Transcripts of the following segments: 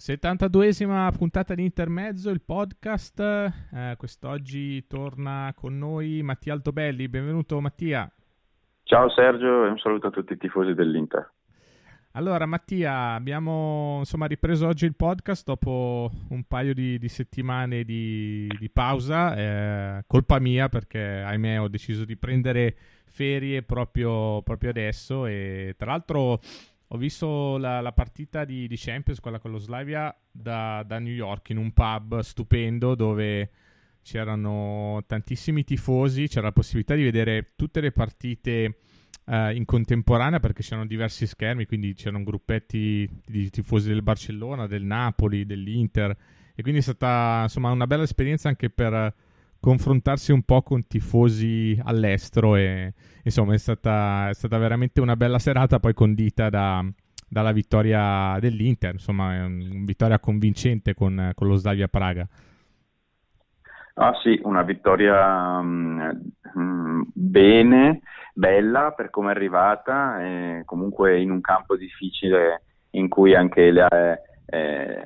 72esima puntata di Intermezzo, il podcast. Eh, quest'oggi torna con noi Mattia Altobelli. Benvenuto Mattia. Ciao Sergio e un saluto a tutti i tifosi dell'Inter. Allora Mattia, abbiamo insomma, ripreso oggi il podcast dopo un paio di, di settimane di, di pausa, eh, colpa mia perché ahimè ho deciso di prendere ferie proprio, proprio adesso e tra l'altro ho visto la, la partita di, di, Champions, quella con lo Slavia, da, da, New York, in un pub stupendo dove c'erano tantissimi tifosi, c'era la possibilità di vedere tutte le partite uh, in contemporanea perché c'erano diversi schermi, quindi c'erano gruppetti di tifosi del Barcellona, del Napoli, dell'Inter. E quindi è stata insomma una bella esperienza anche per confrontarsi un po' con tifosi all'estero e insomma è stata, è stata veramente una bella serata poi condita da, dalla vittoria dell'Inter, insomma una vittoria convincente con, con lo Slavia Praga. Ah sì, una vittoria um, bene, bella per come è arrivata, e comunque in un campo difficile in cui anche le, eh,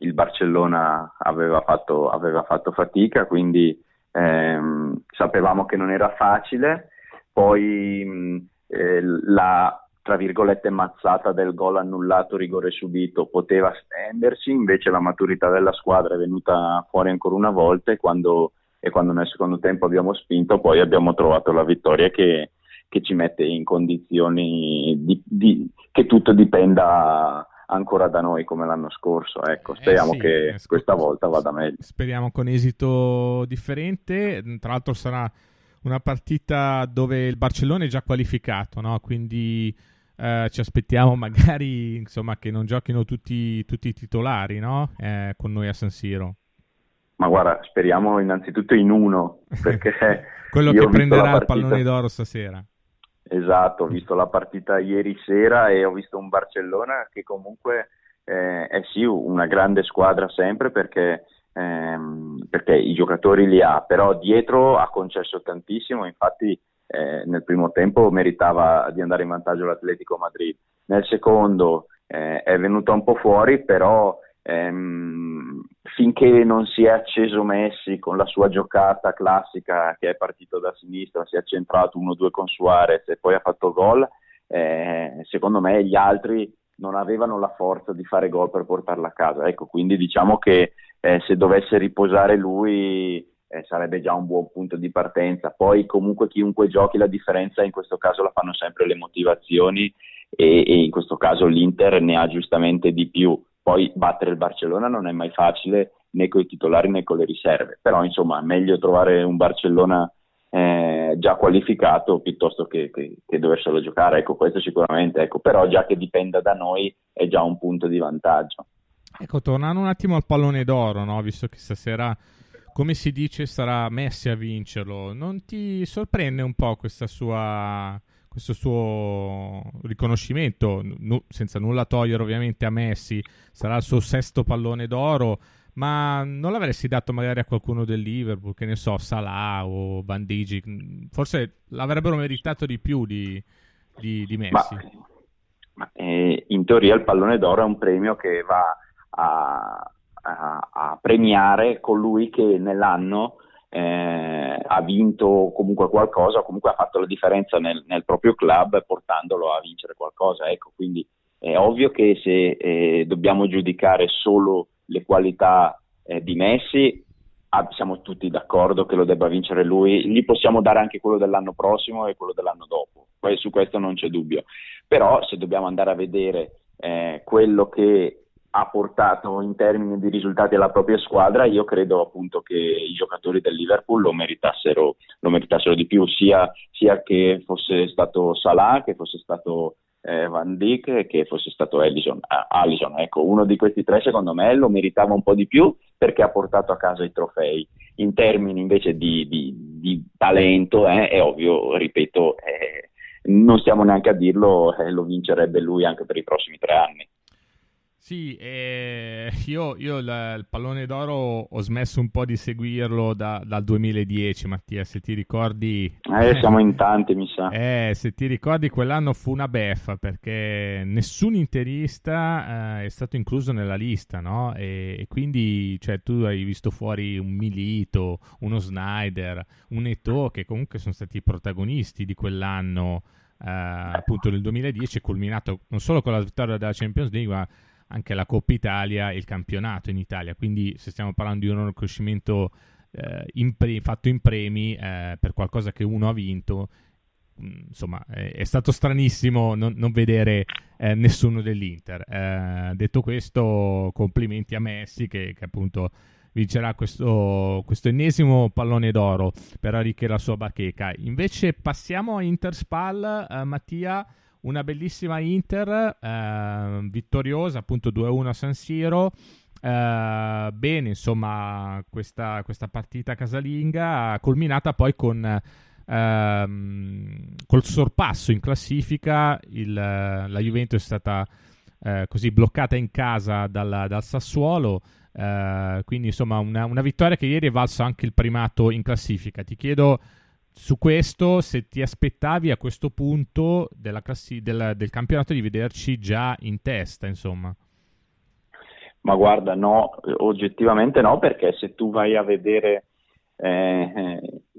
il Barcellona aveva fatto, aveva fatto fatica, quindi ehm, sapevamo che non era facile, poi mh, eh, la tra virgolette mazzata del gol annullato, rigore subito, poteva stendersi, invece la maturità della squadra è venuta fuori ancora una volta e quando, e quando nel secondo tempo abbiamo spinto poi abbiamo trovato la vittoria che, che ci mette in condizioni di, di, che tutto dipenda ancora da noi come l'anno scorso. Ecco, eh speriamo eh sì, che sc- questa volta vada meglio. Speriamo con esito differente. Tra l'altro sarà una partita dove il Barcellona è già qualificato, no? quindi eh, ci aspettiamo magari insomma, che non giochino tutti, tutti i titolari no? eh, con noi a San Siro. Ma guarda, speriamo innanzitutto in uno, perché quello che prenderà il pallone d'oro stasera. Esatto, ho visto la partita ieri sera e ho visto un Barcellona che comunque eh, è sì una grande squadra sempre perché, ehm, perché, i giocatori li ha, però dietro ha concesso tantissimo, infatti eh, nel primo tempo meritava di andare in vantaggio l'Atletico Madrid, nel secondo eh, è venuta un po' fuori, però ehm, finché non si è acceso Messi con la sua giocata classica che è partito da sinistra, si è centrato 1-2 con Suarez e poi ha fatto gol, eh, secondo me gli altri non avevano la forza di fare gol per portarla a casa. Ecco, quindi diciamo che eh, se dovesse riposare lui eh, sarebbe già un buon punto di partenza. Poi comunque chiunque giochi la differenza in questo caso la fanno sempre le motivazioni e, e in questo caso l'Inter ne ha giustamente di più. Poi battere il Barcellona non è mai facile né con i titolari né con le riserve, però insomma meglio trovare un Barcellona eh, già qualificato piuttosto che, che, che, doverselo giocare, ecco questo sicuramente, ecco. però già che dipenda da noi è già un punto di vantaggio. Ecco, tornando un attimo al pallone d'oro, no? visto che stasera, come si dice, sarà Messi a vincerlo, non ti sorprende un po' questa sua questo suo riconoscimento, nu- senza nulla togliere ovviamente a Messi, sarà il suo sesto pallone d'oro, ma non l'avresti dato magari a qualcuno del Liverpool, che ne so, Salah o Bandigi, forse l'avrebbero meritato di più di, di, di Messi. Ma, ma, eh, in teoria il pallone d'oro è un premio che va a, a, a premiare colui che nell'anno eh, ha vinto comunque qualcosa, comunque ha fatto la differenza nel, nel, proprio club portandolo a vincere qualcosa. Ecco, quindi è ovvio che se eh, dobbiamo giudicare solo le qualità eh, di Messi, ah, siamo tutti d'accordo che lo debba vincere lui, gli possiamo dare anche quello dell'anno prossimo e quello dell'anno dopo, poi su questo non c'è dubbio. Però se dobbiamo andare a vedere eh, quello che ha portato in termini di risultati alla propria squadra, io credo appunto che i giocatori del Liverpool lo meritassero, lo meritassero di più, sia, sia, che fosse stato Salah, che fosse stato eh, Van Dijk, che fosse stato Allison. Ah, Allison. Ecco, uno di questi tre secondo me lo meritava un po' di più perché ha portato a casa i trofei. In termini invece di, di, di talento, eh, è ovvio, ripeto, eh, non stiamo neanche a dirlo, eh, lo vincerebbe lui anche per i prossimi tre anni. Sì, eh, io, io il, il, pallone d'oro ho smesso un po' di seguirlo da, dal 2010, Mattia, se ti ricordi... Eh, siamo in tanti, mi sa. Eh, se ti ricordi quell'anno fu una beffa perché nessun interista eh, è stato incluso nella lista, no? E, e, quindi, cioè, tu hai visto fuori un Milito, uno Snyder, un Eto, che comunque sono stati i protagonisti di quell'anno, eh, appunto nel 2010, culminato non solo con la vittoria della Champions League, ma anche la Coppa Italia e il campionato in Italia. Quindi se stiamo parlando di un riconoscimento eh, in pre- fatto in premi eh, per qualcosa che uno ha vinto, mm, insomma è, è stato stranissimo non, non vedere eh, nessuno dell'Inter. Eh, detto questo, complimenti a Messi che, che appunto vincerà questo, questo, ennesimo pallone d'oro per arricchire la sua bacheca. Invece passiamo a Interspal, eh, Mattia una bellissima Inter, eh, vittoriosa appunto 2-1 a San Siro. Eh, bene, insomma, questa, questa, partita casalinga, culminata poi con ehm, col sorpasso in classifica. Il, la Juventus è stata eh, così bloccata in casa dal, dal Sassuolo. Uh, quindi insomma una, una, vittoria che ieri è valsa anche il primato in classifica. Ti chiedo su questo, se ti aspettavi a questo punto classi- del, del, campionato di vederci già in testa, insomma. Ma guarda, no, oggettivamente no, perché se tu vai a vedere eh,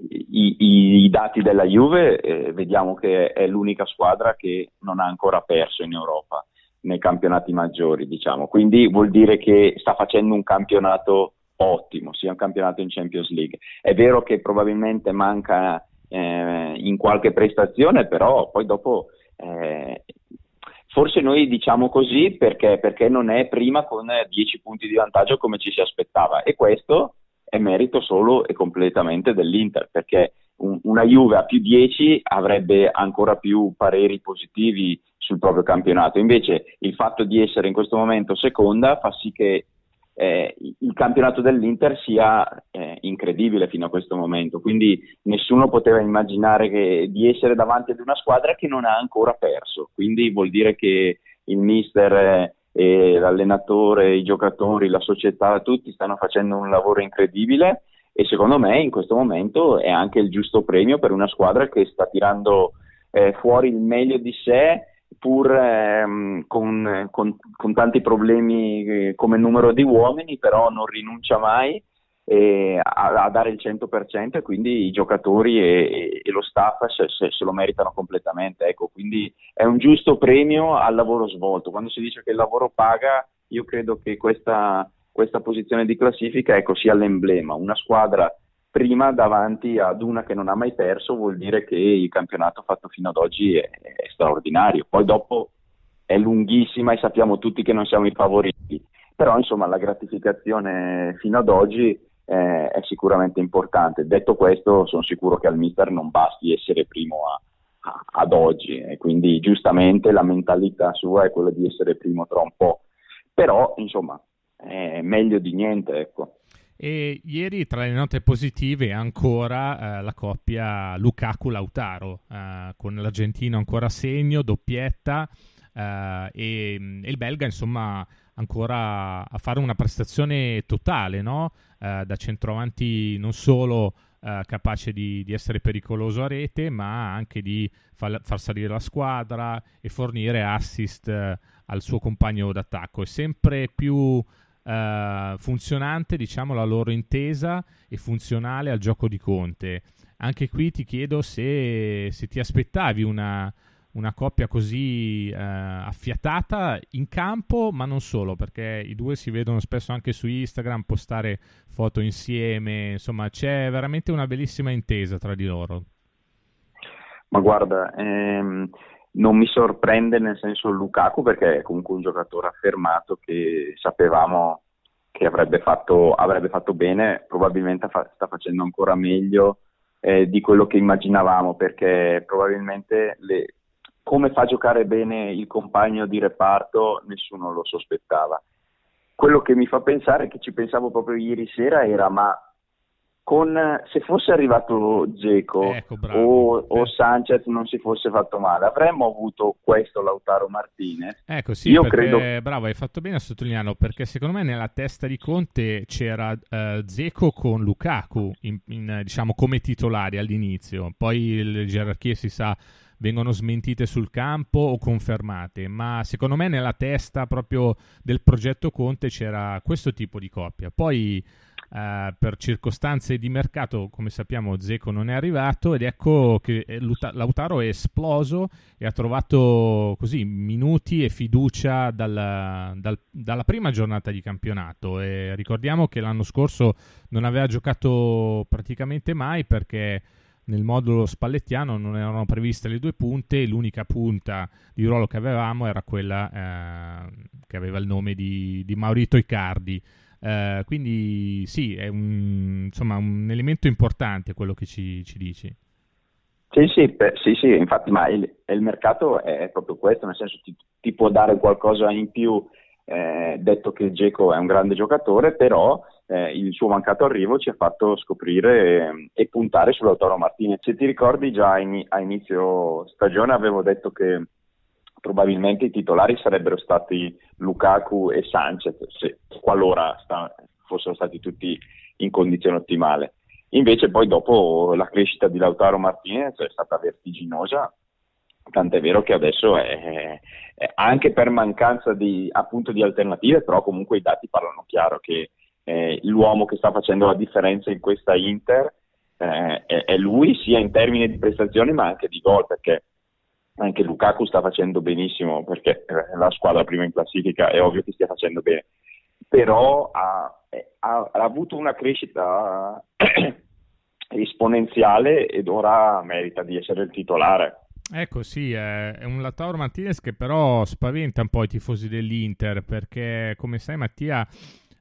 i, i, i, dati della Juve, eh, vediamo che è l'unica squadra che non ha ancora perso in Europa nei campionati maggiori, diciamo. Quindi vuol dire che sta facendo un campionato ottimo, sia un campionato in Champions League. È vero che probabilmente manca eh, in qualche prestazione, però poi dopo eh, forse noi diciamo così perché, perché non è prima con 10 punti di vantaggio come ci si aspettava e questo è merito solo e completamente dell'Inter perché un, una Juve a più 10 avrebbe ancora più pareri positivi sul proprio campionato invece il fatto di essere in questo momento seconda fa sì che eh, il campionato dell'Inter sia eh, incredibile fino a questo momento, quindi nessuno poteva immaginare che, di essere davanti ad una squadra che non ha ancora perso, quindi vuol dire che il mister eh, l'allenatore, i giocatori, la società, tutti stanno facendo un lavoro incredibile. E secondo me in questo momento è anche il giusto premio per una squadra che sta tirando eh, fuori il meglio di sé pur ehm, con, con, con, tanti problemi eh, come numero di uomini, però non rinuncia mai eh, a, a, dare il 100% e quindi i giocatori e, e lo staff se, se, se, lo meritano completamente. Ecco, quindi è un giusto premio al lavoro svolto. Quando si dice che il lavoro paga, io credo che questa, questa posizione di classifica ecco, sia l'emblema. Una squadra prima davanti ad una che non ha mai perso vuol dire che il campionato fatto fino ad oggi è, è straordinario. Poi dopo è lunghissima e sappiamo tutti che non siamo i favoriti, però insomma la gratificazione fino ad oggi eh, è sicuramente importante. Detto questo, sono sicuro che al mister non basti essere primo a, a, ad oggi e quindi giustamente la mentalità sua è quella di essere primo tra un po', però insomma è meglio di niente, ecco. E ieri tra le note positive ancora eh, la coppia Lukaku-Lautaro, eh, con l'argentino ancora a segno, doppietta, eh, e, e, il belga insomma ancora a fare una prestazione totale, no? Eh, da centroavanti non solo eh, capace di, di, essere pericoloso a rete, ma anche di far, far salire la squadra e fornire assist eh, al suo compagno d'attacco. È sempre più uh, funzionante, diciamo, la loro intesa e funzionale al gioco di Conte. Anche qui ti chiedo se, se ti aspettavi una, una coppia così uh, affiatata in campo, ma non solo, perché i due si vedono spesso anche su Instagram postare foto insieme, insomma c'è veramente una bellissima intesa tra di loro. Ma guarda, ehm, non mi sorprende nel senso Lukaku perché è comunque un giocatore affermato che sapevamo che avrebbe fatto, avrebbe fatto bene, probabilmente fa, sta facendo ancora meglio eh, di quello che immaginavamo perché probabilmente le, come fa a giocare bene il compagno di reparto nessuno lo sospettava. Quello che mi fa pensare, che ci pensavo proprio ieri sera, era ma con, se fosse arrivato Geco ecco, o, o, Sanchez non si fosse fatto male, avremmo avuto questo Lautaro Martinez. Ecco, sì, Io perché, credo... bravo, hai fatto bene a sottolinearlo, perché secondo me nella testa di Conte c'era uh, Zeco con Lukaku, in, in, diciamo come titolari all'inizio, poi le gerarchie si sa vengono smentite sul campo o confermate, ma secondo me nella testa proprio del progetto Conte c'era questo tipo di coppia. Poi Uh, per circostanze di mercato, come sappiamo, Zeco non è arrivato ed ecco che eh, Lautaro è esploso e ha trovato così minuti e fiducia dalla, dal, dalla prima giornata di campionato. E ricordiamo che l'anno scorso non aveva giocato praticamente mai perché nel modulo spallettiano non erano previste le due punte, l'unica punta di ruolo che avevamo era quella eh, che aveva il nome di, di Maurito Icardi. Eh, quindi sì, è un, insomma, un elemento importante quello che ci, ci dici. Sì, sì, beh, sì, sì, infatti, ma il, il, mercato è proprio questo, nel senso ti, ti può dare qualcosa in più, eh, detto che Geco è un grande giocatore, però eh, il suo mancato arrivo ci ha fatto scoprire eh, e puntare sull'Autoro Martinez. Se ti ricordi già in, a inizio stagione avevo detto che probabilmente i titolari sarebbero stati Lukaku e Sanchez, se, qualora sta, fossero stati tutti in condizione ottimale. Invece poi dopo la crescita di Lautaro Martinez è stata vertiginosa, tant'è vero che adesso è, è anche per mancanza di, appunto, di, alternative, però comunque i dati parlano chiaro che eh, l'uomo che sta facendo la differenza in questa Inter eh, è, è lui sia in termini di prestazioni ma anche di gol, perché anche Lukaku sta facendo benissimo perché eh, la squadra prima in classifica è ovvio che stia facendo bene, però ha, ha, ha avuto una crescita esponenziale ed ora merita di essere il titolare. Ecco sì, è un Lautaro Martinez che però spaventa un po' i tifosi dell'Inter perché come sai Mattia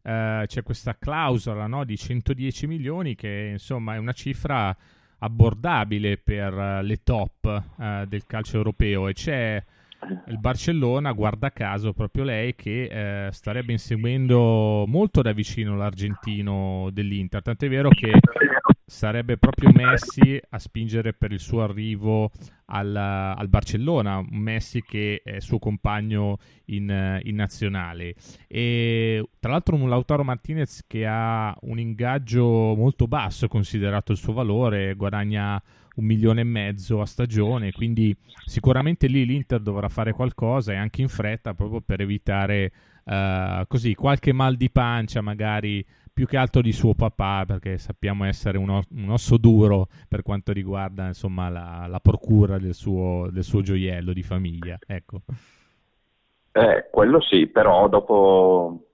eh, c'è questa clausola no, di 110 milioni che insomma è una cifra abbordabile per uh, le top uh, del calcio europeo. E c'è il Barcellona, guarda caso, proprio lei che uh, starebbe inseguendo molto da vicino l'argentino dell'Inter, tant'è vero che sarebbe proprio Messi a spingere per il suo arrivo al, al Barcellona, Messi che è suo compagno in, in, nazionale. E tra l'altro un Lautaro Martinez che ha un ingaggio molto basso considerato il suo valore, guadagna un milione e mezzo a stagione, quindi sicuramente lì l'Inter dovrà fare qualcosa e anche in fretta proprio per evitare uh, così qualche mal di pancia magari più che altro di suo papà, perché sappiamo essere un, os- un osso duro per quanto riguarda insomma, la, la procura del suo, del suo, gioiello di famiglia. Ecco. Eh, quello sì, però dopo,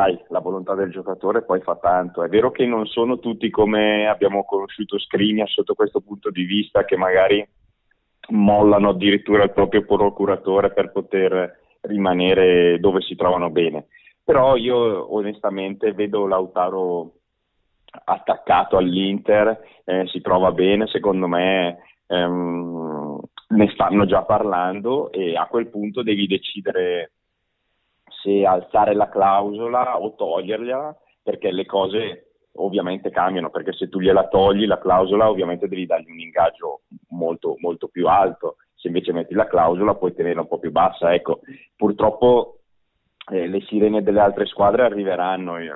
sai, la volontà del giocatore poi fa tanto. È vero che non sono tutti come abbiamo conosciuto Skriniar sotto questo punto di vista, che magari mollano addirittura il proprio procuratore per poter rimanere dove si trovano bene però io onestamente vedo Lautaro attaccato all'Inter, eh, si trova bene, secondo me ehm, ne stanno già parlando e a quel punto devi decidere se alzare la clausola o toglierla, perché le cose ovviamente cambiano, perché se tu gliela togli la clausola ovviamente devi dargli un ingaggio molto, molto più alto, se invece metti la clausola puoi tenerla un po' più bassa. Ecco, purtroppo eh, le sirene delle altre squadre arriveranno. Eh,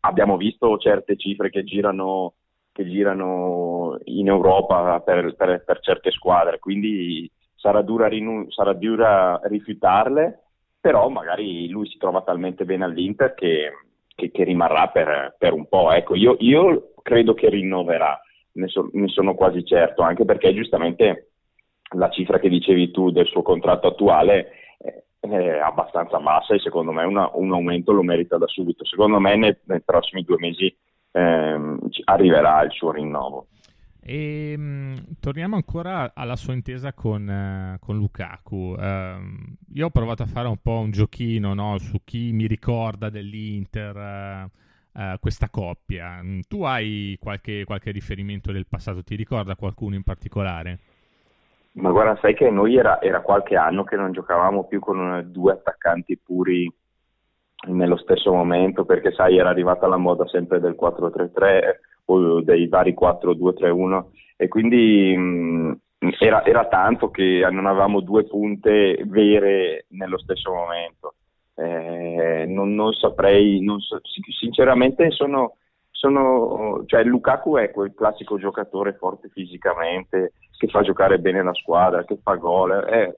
abbiamo visto certe cifre che girano, che girano in Europa per, per, per, certe squadre, quindi sarà dura, rinu- sarà dura, rifiutarle, però magari lui si trova talmente bene all'Inter che, che, che rimarrà per, per, un po'. Ecco, io, io, credo che rinnoverà, ne, so, ne sono quasi certo, anche perché giustamente la cifra che dicevi tu del suo contratto attuale è abbastanza bassa e secondo me una, un aumento lo merita da subito. Secondo me nei, nei prossimi due mesi ehm, arriverà il suo rinnovo. E, ehm, torniamo ancora alla sua intesa con, uh, con Lukaku. Uh, io ho provato a fare un po' un giochino no, su chi mi ricorda dell'Inter, uh, questa coppia. Tu hai qualche, qualche riferimento del passato? Ti ricorda qualcuno in particolare? Ma guarda, sai che noi era, era qualche anno che non giocavamo più con due attaccanti puri nello stesso momento, perché sai, era arrivata la moda sempre del 4-3-3, o dei vari 4-2-3-1 e quindi mh, era, era, tanto che non avevamo due punte vere nello stesso momento. Eh, non, non, saprei, non so, sinceramente sono, sono, cioè Lukaku è quel classico giocatore forte fisicamente, che fa giocare bene la squadra, che fa gol, è,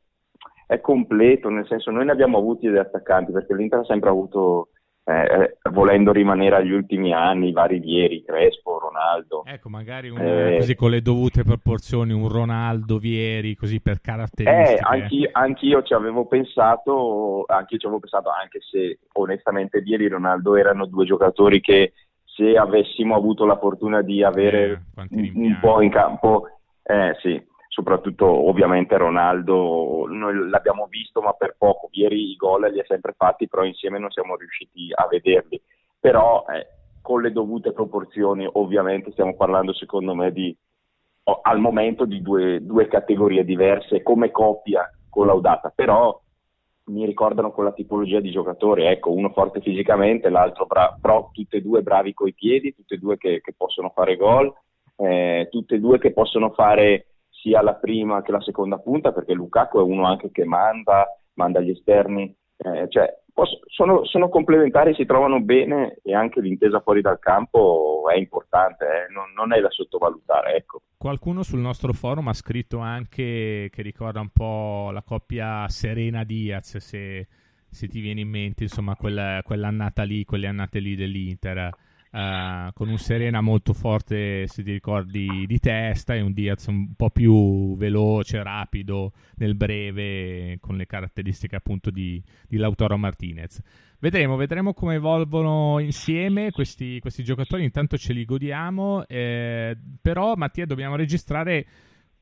è completo, nel senso noi ne abbiamo avuti degli attaccanti perché l'Inter ha sempre avuto eh, volendo rimanere agli ultimi anni, i vari Vieri, Crespo, Ronaldo. Ecco, magari un, eh, così con le dovute proporzioni, un Ronaldo, Vieri, così per caratteristiche. Eh, anch'io, anch'io ci avevo pensato, anch'io ci avevo pensato, anche se onestamente Vieri e Ronaldo erano due giocatori che se avessimo avuto la fortuna di avere eh, un, un po' in campo, eh sì, soprattutto ovviamente Ronaldo, noi l'abbiamo visto ma per poco, ieri i gol li ha sempre fatti, però insieme non siamo riusciti a vederli, però eh, con le dovute proporzioni ovviamente stiamo parlando secondo me di, al momento di due, due, categorie diverse come coppia collaudata, però mi ricordano con la tipologia di giocatori, ecco, uno forte fisicamente, l'altro bra- però tutte e due bravi coi piedi, tutte e due che, che possono fare gol, eh, tutte e due che possono fare sia la prima che la seconda punta, perché Lukaku è uno anche che manda, manda gli esterni, eh, cioè posso, sono, sono, complementari, si trovano bene e anche l'intesa fuori dal campo è importante, eh, non, non, è da sottovalutare. Ecco. Qualcuno sul nostro forum ha scritto anche che ricorda un po' la coppia Serena-Diaz, se, se ti viene in mente insomma quella, quell'annata lì, quelle annate lì dell'Inter Uh, con un Serena molto forte, se ti ricordi, di testa e un Diaz un po' più veloce, rapido nel breve, con le caratteristiche appunto di, di Lautaro Martinez. Vedremo, vedremo come evolvono insieme questi, questi giocatori, intanto ce li godiamo, eh, però Mattia dobbiamo registrare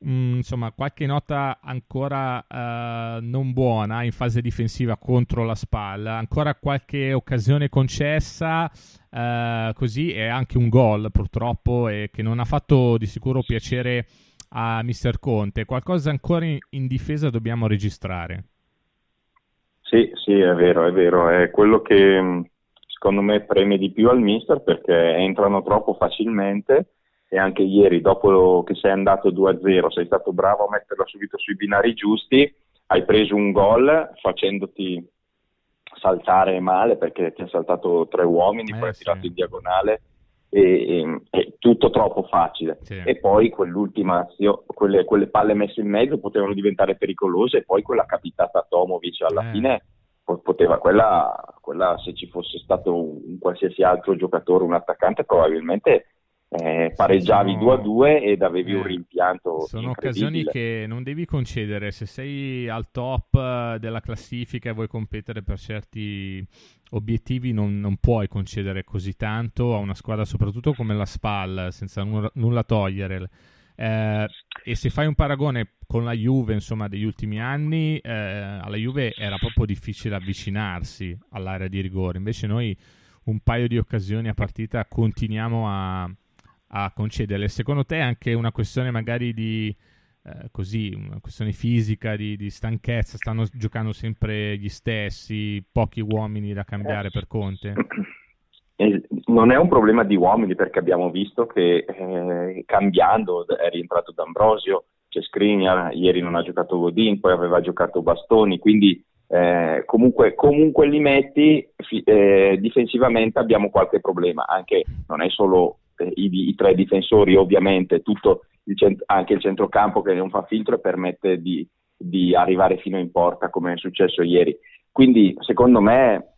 Mm, insomma, qualche nota ancora uh, non buona in fase difensiva contro la spalla, ancora qualche occasione concessa, uh, così e anche un gol purtroppo e che non ha fatto di sicuro piacere a Mister Conte. Qualcosa ancora in, in difesa dobbiamo registrare. Sì, sì, è vero, è vero, è quello che mm, secondo me preme di più al Mister perché entrano troppo facilmente e anche ieri dopo che sei andato 2-0 sei stato bravo a metterla subito sui binari giusti, hai preso un gol facendoti saltare male perché ti ha saltato tre uomini, eh, poi sì. tirato in diagonale e, e, e, tutto troppo facile sì. e poi quell'ultima azione, quelle, quelle, palle messe in mezzo potevano diventare pericolose e poi quella capitata a Tomovic alla eh. fine poteva quella, quella se ci fosse stato un, un qualsiasi altro giocatore, un attaccante probabilmente eh, pareggiavi sono... 2 a 2 ed avevi eh, un rimpianto. Sono occasioni che non devi concedere. Se sei al top eh, della classifica e vuoi competere per certi obiettivi, non, non puoi concedere così tanto a una squadra, soprattutto come la SPAL, senza nulla, nulla togliere. Eh, e se fai un paragone con la Juve, insomma, degli ultimi anni, eh, alla Juve era proprio difficile avvicinarsi all'area di rigore. Invece noi un paio di occasioni a partita continuiamo a a concederle. Secondo te è anche una questione magari di eh, così, una questione fisica, di, di, stanchezza? Stanno giocando sempre gli stessi, pochi uomini da cambiare per Conte? Eh, non è un problema di uomini perché abbiamo visto che eh, cambiando è rientrato D'Ambrosio, c'è Skriniar, ieri non ha giocato Godin, poi aveva giocato Bastoni, quindi eh, comunque, comunque, li metti eh, difensivamente abbiamo qualche problema, anche non è solo i, i, tre difensori, ovviamente tutto il cent- anche il centrocampo che non fa filtro e permette di, di arrivare fino in porta come è successo ieri. Quindi secondo me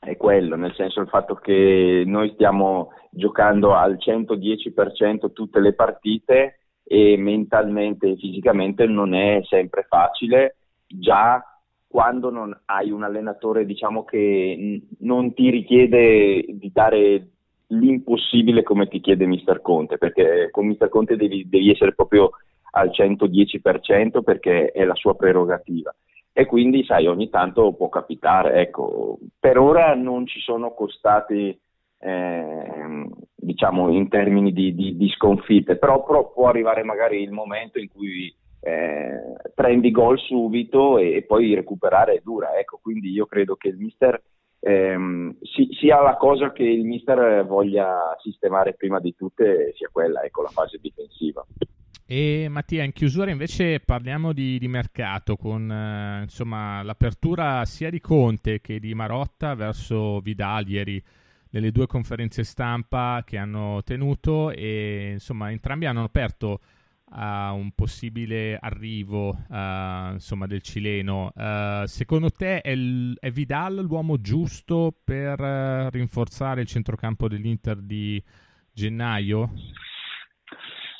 è quello, nel senso il fatto che noi stiamo giocando al 110% tutte le partite e mentalmente e fisicamente non è sempre facile, già quando non hai un allenatore diciamo che non ti richiede di dare l'impossibile come ti chiede Mister Conte, perché con Mister Conte devi, devi essere proprio al 110% perché è la sua prerogativa. E quindi sai ogni tanto può capitare ecco. Per ora non ci sono costati eh, diciamo in termini di, di, di sconfitte però, però, può arrivare magari il momento in cui eh, prendi gol subito e, e, poi recuperare è dura ecco. Quindi io credo che il mister ehm, si, sia la cosa che il mister voglia sistemare prima di tutte sia quella, ecco, la fase difensiva. E Mattia, in chiusura invece parliamo di, di mercato con eh, insomma, l'apertura sia di Conte che di Marotta verso Vidal ieri nelle due conferenze stampa che hanno tenuto e insomma entrambi hanno aperto a un possibile arrivo uh, insomma, del cileno. Uh, secondo te è, il, è, Vidal l'uomo giusto per uh, rinforzare il centrocampo dell'Inter di gennaio?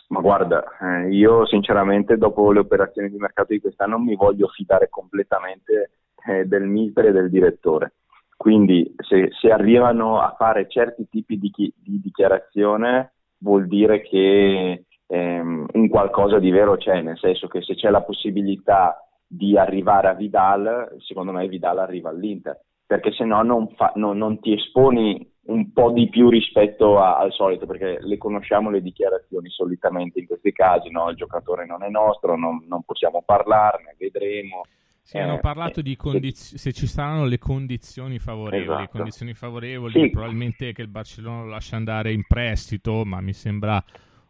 Ma guarda, eh, io sinceramente dopo le operazioni di mercato di quest'anno mi voglio fidare completamente eh, del mister e del direttore. Quindi se, se, arrivano a fare certi tipi di, di dichiarazione vuol dire che ehm, un qualcosa di vero c'è, nel senso che se c'è la possibilità di arrivare a Vidal, secondo me Vidal arriva all'Inter, perché se no non, fa, non, non ti esponi un po' di più rispetto a, al solito, perché le conosciamo le dichiarazioni solitamente in questi casi, no? il giocatore non è nostro, non, non possiamo parlarne, vedremo. Sì, eh, hanno parlato eh, di condiz- se ci saranno le condizioni favorevoli, esatto. condizioni favorevoli sì. probabilmente che il Barcellona lo lascia andare in prestito, ma mi sembra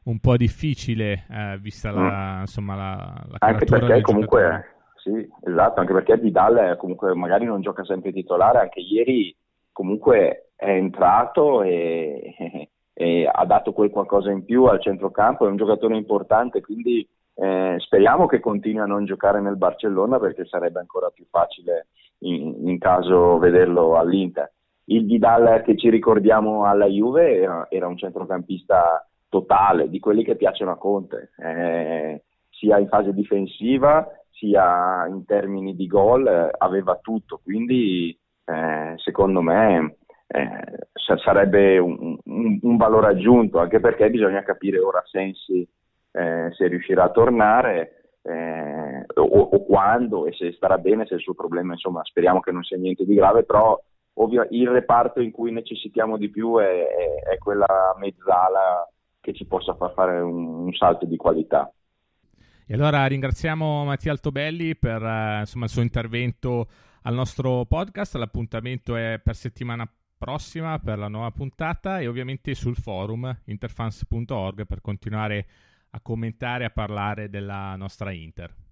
un po' difficile eh, vista la, mm. insomma, la, la Anche perché comunque, sì, esatto, anche perché Vidal comunque magari non gioca sempre titolare, anche ieri comunque è entrato e, e ha dato quel qualcosa in più al centrocampo, è un giocatore importante, quindi eh, speriamo che continui a non giocare nel Barcellona perché sarebbe ancora più facile in, in caso vederlo all'Inter. Il Vidal che ci ricordiamo alla Juve era, era un centrocampista totale, di quelli che piacciono a Conte, eh, sia in fase difensiva sia in termini di gol, eh, aveva tutto, quindi eh, secondo me eh, sarebbe un, un, un, valore aggiunto, anche perché bisogna capire ora Sensi eh, se riuscirà a tornare eh, o, o, quando e se starà bene, se il suo problema, insomma, speriamo che non sia niente di grave, però ovvio, il reparto in cui necessitiamo di più è, è, è quella mezzala che ci possa far fare un, un salto di qualità. E allora ringraziamo Mattia Altobelli per uh, insomma, il suo intervento al nostro podcast. L'appuntamento è per settimana prossima per la nuova puntata e ovviamente sul forum interfans.org per continuare a commentare e a parlare della nostra Inter.